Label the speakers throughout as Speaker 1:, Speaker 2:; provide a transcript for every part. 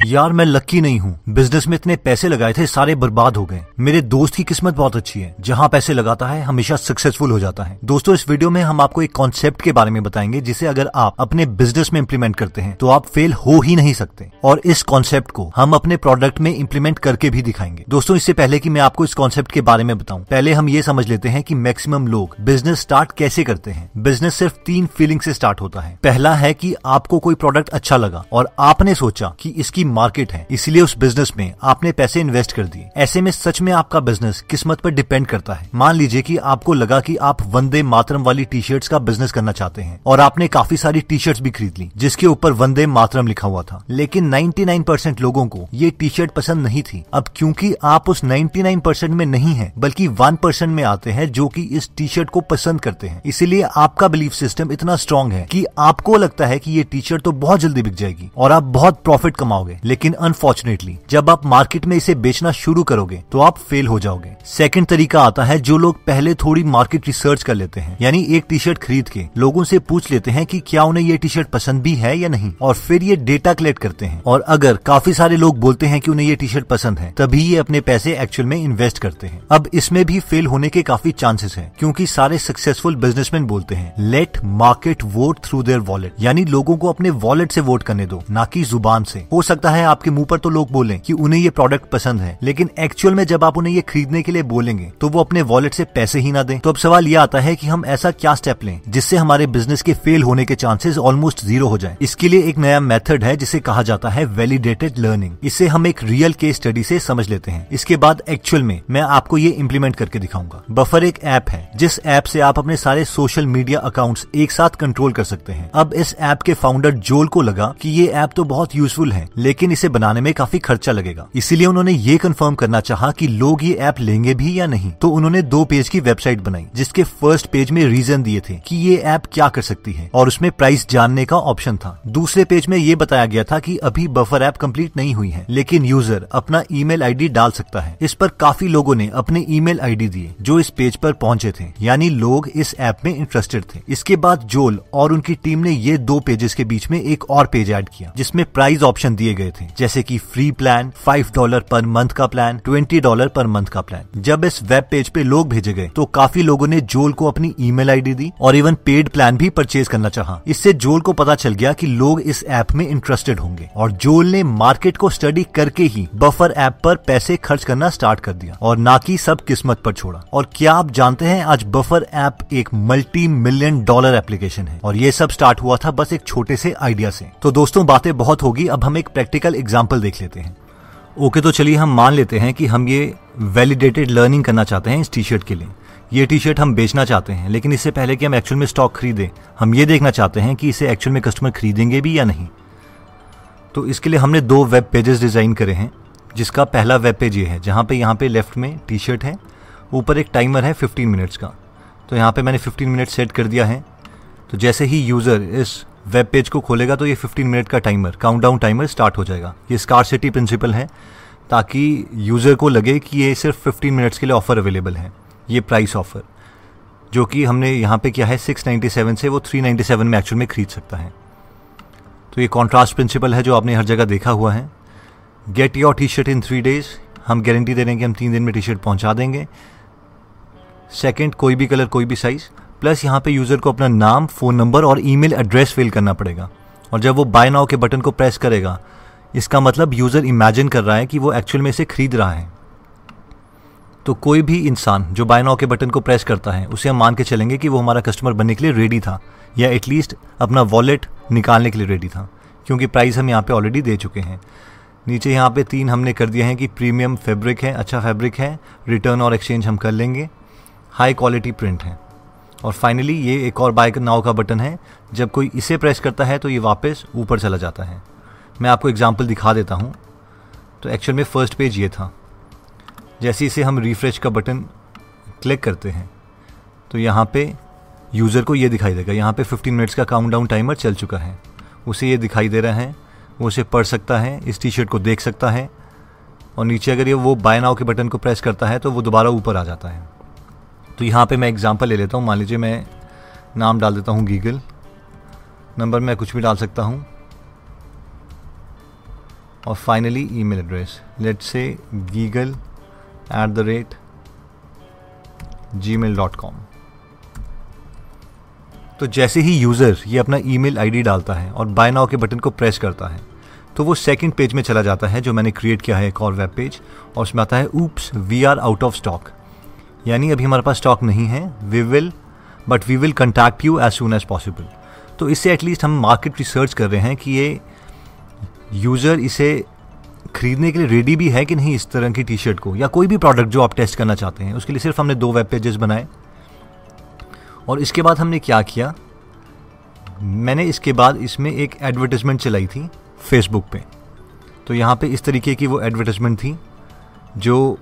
Speaker 1: यार मैं लक्की नहीं हूँ। बिज़नेस में इतने पैसे लगाए थे, सारे बर्बाद हो गए। मेरे दोस्त की किस्मत बहुत अच्छी है। जहाँ पैसे लगाता है, हमेशा सक्सेसफुल हो जाता है। दोस्तों, इस वीडियो में हम आपको एक कॉन्सेप्ट के बारे में बताएँगे, जिसे अगर आप अपने बिज़नेस में इम्प्लीमेंट करते हैं तो आप फेल हो ही नहीं सकते। और इस कॉन्सेप्ट को हम अपने प्रोडक्ट में इम्प्लीमेंट करके भी दिखाएँगे। दोस्तों, इससे पहले की मैं आपको इस कॉन्सेप्ट के बारे में बताऊँ, पहले हम ये समझ लेते हैं की मैक्सिमम लोग बिज़नेस स्टार्ट कैसे करते हैं। बिज़नेस सिर्फ़ तीन फीलिंग से स्टार्ट होता है। पहला है की आपको कोई प्रोडक्ट अच्छा लगा, और आपने सोचा की इसकी मार्केट है, इसलिए उस बिज़नेस में आपने पैसे इन्वेस्ट कर दिए। ऐसे में सच में आपका बिज़नेस किस्मत पर डिपेंड करता है। मान लीजिए कि आपको लगा कि आप वंदे मातरम वाली टी शर्ट्स का बिज़नेस करना चाहते हैं और आपने काफ़ी सारी टी शर्ट्स भी खरीद ली, जिसके ऊपर वंदे मातरम लिखा हुआ था। लेकिन 99 परसेंट लोगों को ये टी शर्ट पसंद नहीं थी। अब क्योंकि आप उस 99 परसेंट में नहीं है, बल्कि वन परसेंट में आते हैं जो कि इस टी शर्ट को पसंद करते हैं। इसीलिए आपका बिलीफ सिस्टम इतना स्ट्रांग है कि आपको लगता है कि ये टी शर्ट तो बहुत जल्दी बिक जाएगी और आप बहुत प्रॉफिट कमाओगे। लेकिन अनफॉर्चुनेटली जब आप मार्केट में इसे बेचना शुरू करोगे तो आप फेल हो जाओगे। सेकंड तरीका आता है जो लोग पहले थोड़ी मार्केट रिसर्च कर लेते हैं। यानी एक टी शर्ट खरीद के लोगों से पूछ लेते हैं कि क्या उन्हें ये टी शर्ट पसंद भी है या नहीं। और फिर ये डेटा कलेक्ट करते हैं। और अगर काफ़ी सारे लोग बोलते हैं कि उन्हें ये टी शर्ट पसंद है, तभी ये अपने पैसे एक्चुअल में इन्वेस्ट करते हैं। अब इसमें भी फेल होने के काफ़ी चांसेस हैं, क्योंकि सारे सक्सेसफुल बिजनेसमैन बोलते हैं let market vote through their wallet यानी लोगों को अपने वॉलेट से वोट करने दो, ना कि ज़ुबान से। हो सकता है आपके मुँह पर तो लोग बोले कि उन्हें ये प्रोडक्ट पसंद है। लेकिन एक्चुअल में जब आप उन्हें ये खरीदने के लिए बोलेंगे तो वो अपने वॉलेट से पैसे ही ना दें। तो अब सवाल ये आता है कि हम ऐसा क्या स्टेप लें, जिससे हमारे बिज़नेस के फेल होने के चांसेस ऑलमोस्ट ज़ीरो हो जाए। इसके लिए एक नया मेथड है, जिसे कहा जाता है वैलिडेटेड लर्निंग इसे हम एक रियल केस स्टडी से समझ लेते हैं। इसके बाद एक्चुअल में मैं आपको ये इम्प्लीमेंट करके दिखाऊँगा। बफर एक ऐप है, जिस ऐप से आप अपने सारे सोशल मीडिया अकाउंट्स एक साथ कंट्रोल कर सकते हैं। अब इस ऐप के फाउंडर जोल को लगा कि ये ऐप तो बहुत यूजफुल है, लेकिन इसे बनाने में काफ़ी खर्चा लगेगा। इसीलिए उन्होंने ये कंफर्म करना चाहा कि लोग ये ऐप लेंगे भी या नहीं। तो उन्होंने दो पेज की वेबसाइट बनाई, जिसके फ़र्स्ट पेज में रीजन दिए थे कि ये ऐप क्या कर सकती है, और उसमें प्राइस जानने का ऑप्शन था। दूसरे पेज में ये बताया गया था कि अभी बफर ऐप कंप्लीट नहीं हुई है, लेकिन यूज़र अपना ईमेल आईडी डाल सकता है। इस पर काफ़ी लोगों ने अपने ईमेल आईडी दिए, जो इस पेज पर पहुँचे थे। यानी लोग इस ऐप में इंटरेस्टेड थे। इसके बाद जोल और उनकी टीम ने ये दो पेजेस के बीच में एक और पेज ऐड किया, जिसमें प्राइस ऑप्शन दिए गए थे। जैसे कि free plan five dollar per month का plan twenty dollar per month का प्लान जब इस वेब पेज पे लोग भेजे गए तो काफ़ी लोगों ने जोल को अपनी ईमेल आईडी दी और इवन पेड प्लान भी परचेज करना चाहा। इससे जोल को पता चल गया कि लोग इस ऐप में इंटरेस्टेड होंगे और जोल ने मार्केट को स्टडी करके ही बफर ऐप पर पैसे खर्च करना स्टार्ट कर दिया और ना कि सब किस्मत पर छोड़ा। और क्या आप जानते हैं, आज बफर ऐप एक मल्टी मिलियन डॉलर एप्लीकेशन है और ये सब स्टार्ट हुआ था बस एक छोटे से आइडिया से। तो दोस्तों, बातें बहुत होगी, अब हम एक प्रैक्टिकल एग्ज़ाम्पल देख लेते हैं। ओके okay, तो चलिए हम मान लेते हैं कि हम ये वैलिडेटेड लर्निंग करना चाहते हैं इस टी शर्ट के लिए। ये टी शर्ट हम बेचना चाहते हैं लेकिन इससे पहले कि हम एक्चुअल में स्टॉक खरीदें हम ये देखना चाहते हैं कि इसे एक्चुअल में कस्टमर खरीदेंगे भी या नहीं। तो इसके लिए हमने दो वेब पेजेस डिज़ाइन करे हैं जिसका पहला वेब पेज ये है जहाँ पे यहाँ पे लेफ़्ट में टी शर्ट है ऊपर एक टाइमर है 15 मिनट्स का। तो यहाँ पे मैंने 15 मिनट सेट कर दिया है। तो जैसे ही यूज़र इस वेब पेज को खोलेगा तो ये 15 मिनट का टाइमर काउंटडाउन टाइमर स्टार्ट हो जाएगा। ये स्कारसिटी प्रिंसिपल है, ताकि यूज़र को लगे कि ये सिर्फ़ 15 मिनट्स के लिए ऑफ़र अवेलेबल है, ये प्राइस ऑफ़र जो कि हमने यहाँ पे किया है 697 से, वो 397 में एक्चुअल में खरीद सकता है। तो ये कॉन्ट्रास्ट प्रिंसिपल है जो आपने हर जगह देखा हुआ है। Get your T shirt in three days हम गारंटी दे रहे हैं कि हम तीन दिन में टी शर्ट पहुँचा देंगे। सेकेंड कोई भी कलर कोई भी साइज़ प्लस यहाँ पे यूज़र को अपना नाम, फ़ोन नंबर और ईमेल एड्रेस फिल करना पड़ेगा। और जब वो बाय नाउ के बटन को प्रेस करेगा, इसका मतलब यूज़र इमेजिन कर रहा है कि वो एक्चुअल में इसे खरीद रहा है। तो कोई भी इंसान जो बाय नाउ के बटन को प्रेस करता है, उसे हम मान के चलेंगे कि वो हमारा कस्टमर बनने के लिए रेडी था, या एटलीस्ट अपना वॉलेट निकालने के लिए रेडी था, क्योंकि प्राइस हम यहाँ पे ऑलरेडी दे चुके हैं। नीचे यहाँ पे तीन हमने कर दिया है कि प्रीमियम फैब्रिक है अच्छा फैब्रिक है रिटर्न और एक्सचेंज हम कर लेंगे। हाई क्वालिटी प्रिंट है। और फाइनली ये एक और बाइक नाव का बटन है। जब कोई इसे प्रेस करता है तो ये वापस ऊपर चला जाता है। मैं आपको एग्ज़ाम्पल दिखा देता हूँ। तो एक्चुअल में फ़र्स्ट पेज ये था। जैसे इसे हम रिफ़्रेश का बटन क्लिक करते हैं तो यहाँ पे यूज़र को ये दिखाई देगा। यहाँ पे 15 मिनट्स का काउंटडाउन टाइमर चल चुका है। उसे ये दिखाई दे रहा है। वो उसे पढ़ सकता है, इस टी शर्ट को देख सकता है। और नीचे अगर ये वो बाय नाव के बटन को प्रेस करता है तो वो दोबारा ऊपर आ जाता है। तो यहाँ पे मैं एग्जांपल ले लेता हूँ। मान लीजिए मैं नाम डाल देता हूँ गीगल। नंबर मैं कुछ भी डाल सकता हूँ। और finally email address let's say giggle at the rate Gmail dot com तो जैसे ही यूज़र ये अपना ईमेल आईडी डालता है और बाय नाउ के बटन को प्रेस करता है तो वो सेकंड पेज में चला जाता है जो मैंने क्रिएट किया है एक और वेब पेज और उसमें आता है oops we are out of stock यानी अभी हमारे पास स्टॉक नहीं है we will but we will contact you as soon as possible तो इससे एटलीस्ट हम मार्केट रिसर्च कर रहे हैं कि ये यूज़र इसे खरीदने के लिए रेडी भी है कि नहीं इस तरह की टी शर्ट को, या कोई भी प्रोडक्ट जो आप टेस्ट करना चाहते हैं, उसके लिए सिर्फ़ हमने दो वेब पेजेस बनाए। और इसके बाद हमने क्या किया? मैंने इसके बाद इसमें एक एडवर्टाइजमेंट चलाई थी फेसबुक पे। तो यहाँ पे इस तरीके की वो एडवर्टाइजमेंट थी, जो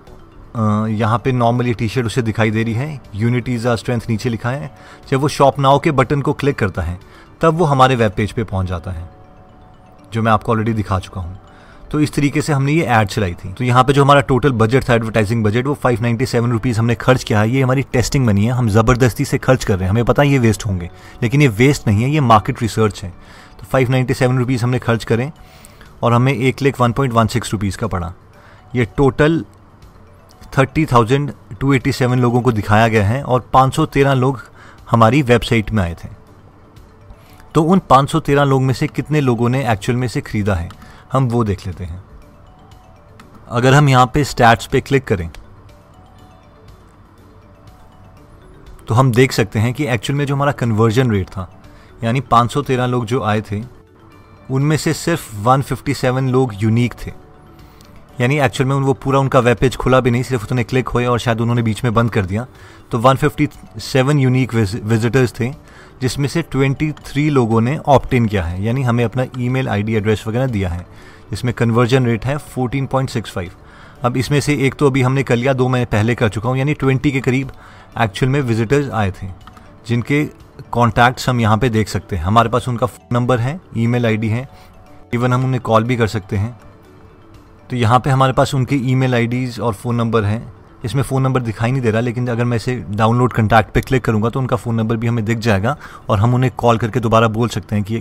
Speaker 1: यहाँ पे नॉर्मली टी शर्ट उसे दिखाई दे रही है। यूनिटीज आर स्ट्रेंथ नीचे लिखा है। जब वो शॉप नाउ के बटन को क्लिक करता है, तब वो हमारे वेब पेज पे पहुँच जाता है, जो मैं आपको ऑलरेडी दिखा चुका हूँ। तो इस तरीके से हमने ये ऐड चलाई थी। तो यहाँ पे जो हमारा टोटल बजट था एडवर्टाइजिंग बजट वो फाइव नाइन्टी सेवन रुपीज़ हमने खर्च किया है। ये हमारी टेस्टिंग बनी है। हम ज़बरदस्ती से खर्च कर रहे हैं। हमें पता है ये वेस्ट होंगे। लेकिन ये वेस्ट नहीं है, ये मार्केट रिसर्च है। तो फाइव नाइन्टी सेवन रुपीज़ हमने खर्च करें और हमें एक लेख one point one six rupees का पड़ा। ये total thirty thousand two eighty seven लोगों को दिखाया गया है और पाँच सौ तेरह लोग हमारी वेबसाइट में आए थे। तो उन पाँच सौ तेरह लोग में से कितने लोगों ने एक्चुअल में से ख़रीदा है? हम वो देख लेते हैं। अगर हम यहाँ पे स्टैट्स पे क्लिक करें तो हम देख सकते हैं कि एक्चुअल में जो हमारा कन्वर्जन रेट था, यानी 513 लोग जो आए थे, उनमें से सिर्फ़ 157 लोग यूनिक थे। यानी एक्चुअल में वो पूरा उनका वेब पेज खुला भी नहीं, सिर्फ़ उतने क्लिक हुए और शायद उन्होंने बीच में बंद कर दिया। तो 157 यूनिक विजिटर्स थे, जिसमें से 23 लोगों ने ऑप्ट इन किया है। यानी हमें अपना ईमेल आईडी एड्रेस वगैरह दिया है, जिसमें कन्वर्जन रेट है 14.65 अब इसमें से एक तो अभी हमने कर लिया, दो मैं पहले कर चुका हूँ, यानी 20 के करीब एक्चुअल में विजिटर्स आए थे, जिनके कॉन्टैक्ट्स हम यहाँ पे देख सकते हैं। हमारे पास उनका फ़ोन नंबर है ईमेल आईडी है इवन हम उन्हें कॉल भी कर सकते हैं। तो यहाँ पे हमारे पास उनके ईमेल आईडीज़ और फ़ोन नंबर हैं। इसमें फ़ोन नंबर दिखाई नहीं दे रहा, लेकिन अगर मैं इसे डाउनलोड कंटैक्ट पे क्लिक करूँगा तो उनका फ़ोन नंबर भी हमें दिख जाएगा और हम उन्हें कॉल करके दोबारा बोल सकते हैं कि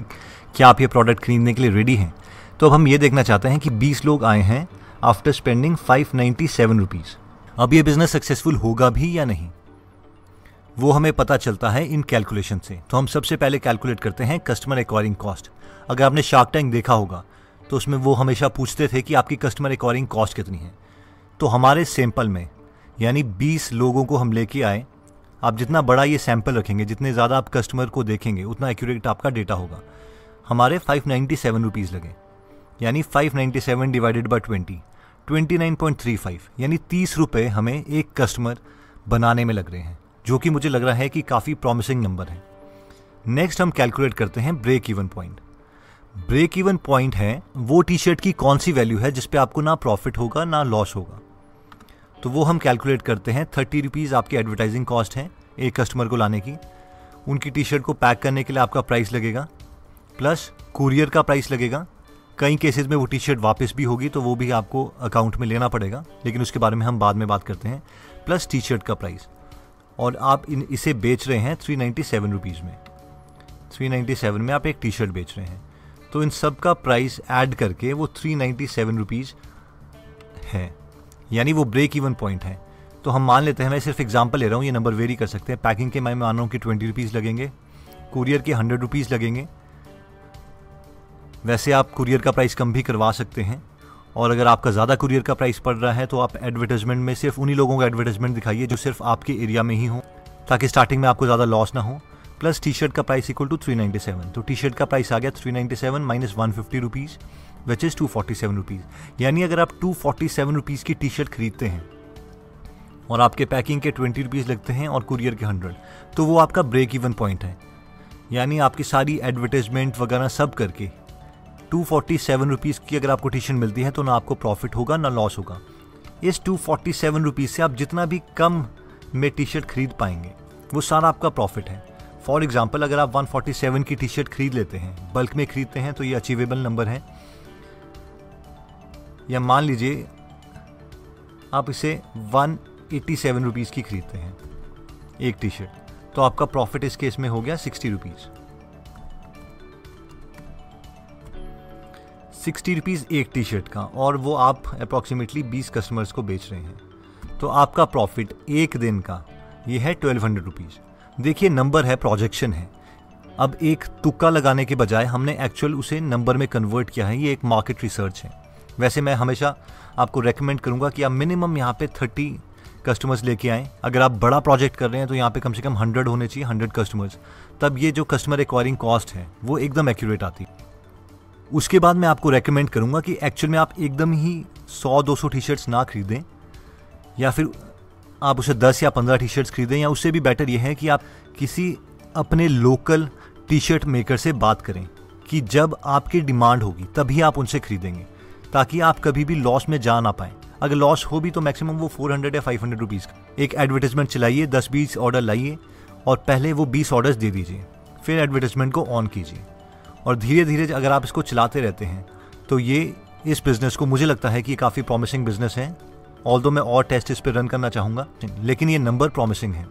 Speaker 1: क्या आप ये प्रोडक्ट खरीदने के लिए रेडी हैं। तो अब हम ये देखना चाहते हैं कि 20 लोग आए हैं after spending five ninety seven rupees अब ये बिज़नेस सक्सेसफुल होगा भी या नहीं? वो हमें पता चलता है इन कैलकुलेशन से। तो हम सबसे पहले कैलकुलेट करते हैं कस्टमर एक्वायरिंग कॉस्ट अगर आपने शार्क टैंक देखा होगा तो उसमें वो हमेशा पूछते थे कि आपकी कस्टमर एक्वायरिंग कॉस्ट कितनी है। तो हमारे सैंपल में, यानी 20 लोगों को हम लेके आए, आप जितना बड़ा ये सैंपल रखेंगे, जितने ज़्यादा आप कस्टमर को देखेंगे, उतना एक्यूरेट आपका डेटा होगा। हमारे फाइव नाइन्टी सेवन रुपीज़ लगे। यानी five ninety seven divided by twenty twenty nine point three five यानी तीस रुपये हमें एक कस्टमर बनाने में लग रहे हैं, जो कि मुझे लग रहा है कि काफ़ी प्रॉमिसिंग नंबर है। नेक्स्ट हम कैलकुलेट करते हैं break even point break even point है, वो टी शर्ट की कौन सी वैल्यू है जिसपे आपको ना प्रॉफिट होगा, ना लॉस होगा? तो वो हम कैलकुलेट करते हैं थर्टी रुपीज़ आपकी एडवर्टाइजिंग कॉस्ट है, एक कस्टमर को लाने की। उनकी टी शर्ट को पैक करने के लिए आपका प्राइस लगेगा प्लस कुरियर का प्राइस लगेगा। कई केसेस में वो टी शर्ट वापस भी होगी तो वो भी आपको अकाउंट में लेना पड़ेगा, लेकिन उसके बारे में हम बाद में बात करते हैं प्लस टी शर्ट का प्राइस और आप इन, इसे बेच रहे हैं थ्री नाइन्टी सेवन रुपीज़ में। थ्री नाइन्टी सेवन में आप एक टी शर्ट बेच रहे हैं। तो इन सब का प्राइस ऐड करके वो थ्री नाइन्टी सेवन रुपीज़ है। यानी वो ब्रेक इवन पॉइंट है। तो हम मान लेते हैं, मैं सिर्फ़ एग्जांपल ले रहा हूँ, ये नंबर वेरी कर सकते हैं। पैकिंग के मैं मान रहा हूँ कि ट्वेंटी रुपीज़ लगेंगे। कुरियर के हंड्रेड रुपीज़ लगेंगे। वैसे आप कुरियर का प्राइस कम भी करवा सकते हैं। और अगर आपका ज़्यादा कुरियर का प्राइस पड़ रहा है तो आप एडवर्टाइजमेंट में सिर्फ़ उन्हीं लोगों का एडवर्टाइजमेंट दिखाइए जो सिर्फ़ आपके एरिया में ही हो, ताकि स्टार्टिंग में आपको ज़्यादा लॉस ना हो। प्लस टी शर्ट का price equal to three ninety seven तो टी शर्ट का प्राइस आ गया three ninety seven minus one fifty rupees which is two forty seven rupees यानी अगर आप टू फोर्टी सेवन रुपीज़ की टी शर्ट खरीदते हैं और आपके पैकिंग के ट्वेंटी रुपीज़ लगते हैं और कुरियर के हंड्रेड तो वो आपका ब्रेक इवन पॉइंट है। यानी आपकी सारी एडवर्टाइजमेंट वगैरह सब करके टू फोर्टी सेवन रुपीज़ की अगर आपको टी शर्ट मिलती है तो ना आपको प्रॉफिट होगा, ना लॉस होगा। इस टू फोर्टी सेवन रुपीज़ से आप जितना भी कम में टी शर्ट खरीद पाएँगे, वो सारा आपका प्रॉफिट है। फॉर एग्ज़ाम्पल अगर आप 147 की टी शर्ट खरीद लेते हैं बल्क में खरीदते हैं तो ये अचीवेबल नंबर है। या मान लीजिए, आप इसे वन एट्टी सेवन रुपीज़ की खरीदते हैं, एक टी शर्ट तो आपका प्रॉफिट इस केस में हो गया सिक्सटी रुपीज़ सिक्सटी रुपीज़ एक टी शर्ट का, और वो आप अप्रॉक्सीमेटली बीस कस्टमर्स को बेच रहे हैं। तो आपका प्रॉफिट एक दिन का, ये है ट्वेल्व हंड्रेड रुपीज़ देखिए नंबर है प्रोजेक्शन है। अब एक तुक्का लगाने के बजाय हमने एक्चुअल उसे नंबर में कन्वर्ट किया है, ये एक मार्केट रिसर्च है। वैसे मैं हमेशा आपको रेकमेंड करूँगा कि आप मिनिमम यहाँ पे थर्टी कस्टमर्स लेके आएँ। अगर आप बड़ा प्रोजेक्ट कर रहे हैं तो यहाँ पे कम से कम हंड्रेड होने चाहिए हंड्रेड कस्टमर्स तब ये जो कस्टमर एक्वायरिंग कॉस्ट है, वो एकदम एक्यूरेट आती। उसके बाद मैं आपको रेकमेंड करूँगा कि एक्चुअल में आप एकदम ही सौ, दो सौ टी शर्ट्स ना खरीदें, या फिर आप उसे दस या पंद्रह टी शर्ट्स खरीदें, या उससे भी बेटर ये है कि आप किसी अपने लोकल टी शर्ट मेकर से बात करें कि जब आपकी डिमांड होगी, तभी आप उनसे खरीदेंगे, ताकि आप कभी भी लॉस में जा ना पाए। अगर लॉस हो भी तो मैक्सिमम वो 400 या 500 हंड्रेड रुपीज़ का। एक एडवर्टाइजमेंट चलाइए, दस बीस ऑर्डर लाइए, और पहले वो बीस ऑर्डर्स दे दीजिए, फिर एडवर्टाइजमेंट को ऑन कीजिए। और धीरे धीरे अगर आप इसको चलाते रहते हैं तो ये इस बिज़नेस को, मुझे लगता है कि काफ़ी प्रॉमिसिंग बिज़नेस है। ऑल दो मैं और टेस्ट इस पर रन करना चाहूँगा, लेकिन ये नंबर प्रॉमिसिंग है।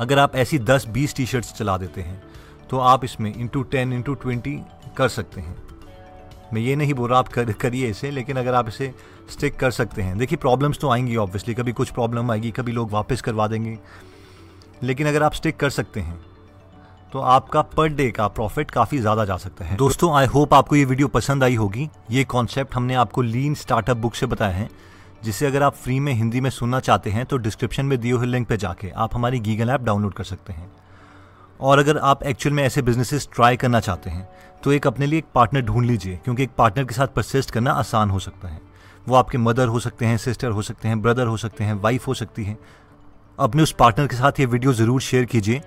Speaker 1: अगर आप ऐसी दस बीस टी शर्ट्स चला देते हैं तो आप इसमें इंटू टेन इंटू ट्वेंटी कर सकते हैं। मैं ये नहीं बोल रहा आप कर, करिए इसे, लेकिन अगर आप इसे स्टिक कर सकते हैं। देखिए प्रॉब्लम्स तो आएँगी ऑब्वियसली कभी कुछ प्रॉब्लम आएगी, कभी लोग वापस करवा देंगे। लेकिन अगर आप स्टिक कर सकते हैं तो आपका पर डे का प्रॉफिट काफ़ी ज़्यादा जा सकता है। दोस्तों आई होप आपको ये वीडियो पसंद आई होगी। ये कॉन्सेप्ट हमने आपको लीन स्टार्टअप बुक से बताया है। जिसे अगर आप फ्री में हिंदी में सुनना चाहते हैं तो डिस्क्रिप्शन में दिए हुए लिंक पर जाके आप हमारी गीगल ऐप डाउनलोड कर सकते हैं। और अगर आप एक्चुअल में ऐसे बिजनेसेस ट्राई करना चाहते हैं तो एक अपने लिए एक पार्टनर ढूंढ लीजिए, क्योंकि एक पार्टनर के साथ परसिस्ट करना आसान हो सकता है। वो आपके मदर हो सकते हैं सिस्टर हो सकते हैं ब्रदर हो सकते हैं वाइफ हो सकती है। अपने उस पार्टनर के साथ ये वीडियो ज़रूर शेयर कीजिए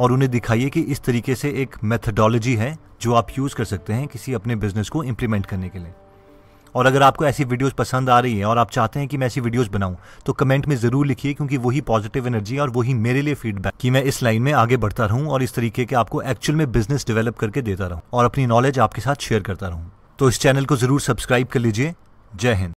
Speaker 1: और उन्हें दिखाइए कि इस तरीके से एक मेथडोलॉजी है जो आप यूज़ कर सकते हैं किसी अपने बिज़नेस को इम्प्लीमेंट करने के लिए। और अगर आपको ऐसी वीडियोस पसंद आ रही है और आप चाहते हैं कि मैं ऐसी वीडियोस बनाऊँ तो कमेंट में ज़रूर लिखिए क्योंकि वही पॉजिटिव एनर्जी और वही मेरे लिए फीडबैक कि मैं इस लाइन में आगे बढ़ता रहूँ और इस तरीके के आपको एक्चुअल में बिज़नेस डेवलप करके देता रहूँ और अपनी नॉलेज आपके साथ शेयर करता रहूँ। तो इस चैनल को ज़रूर सब्सक्राइब कर लीजिए। जय हिंद।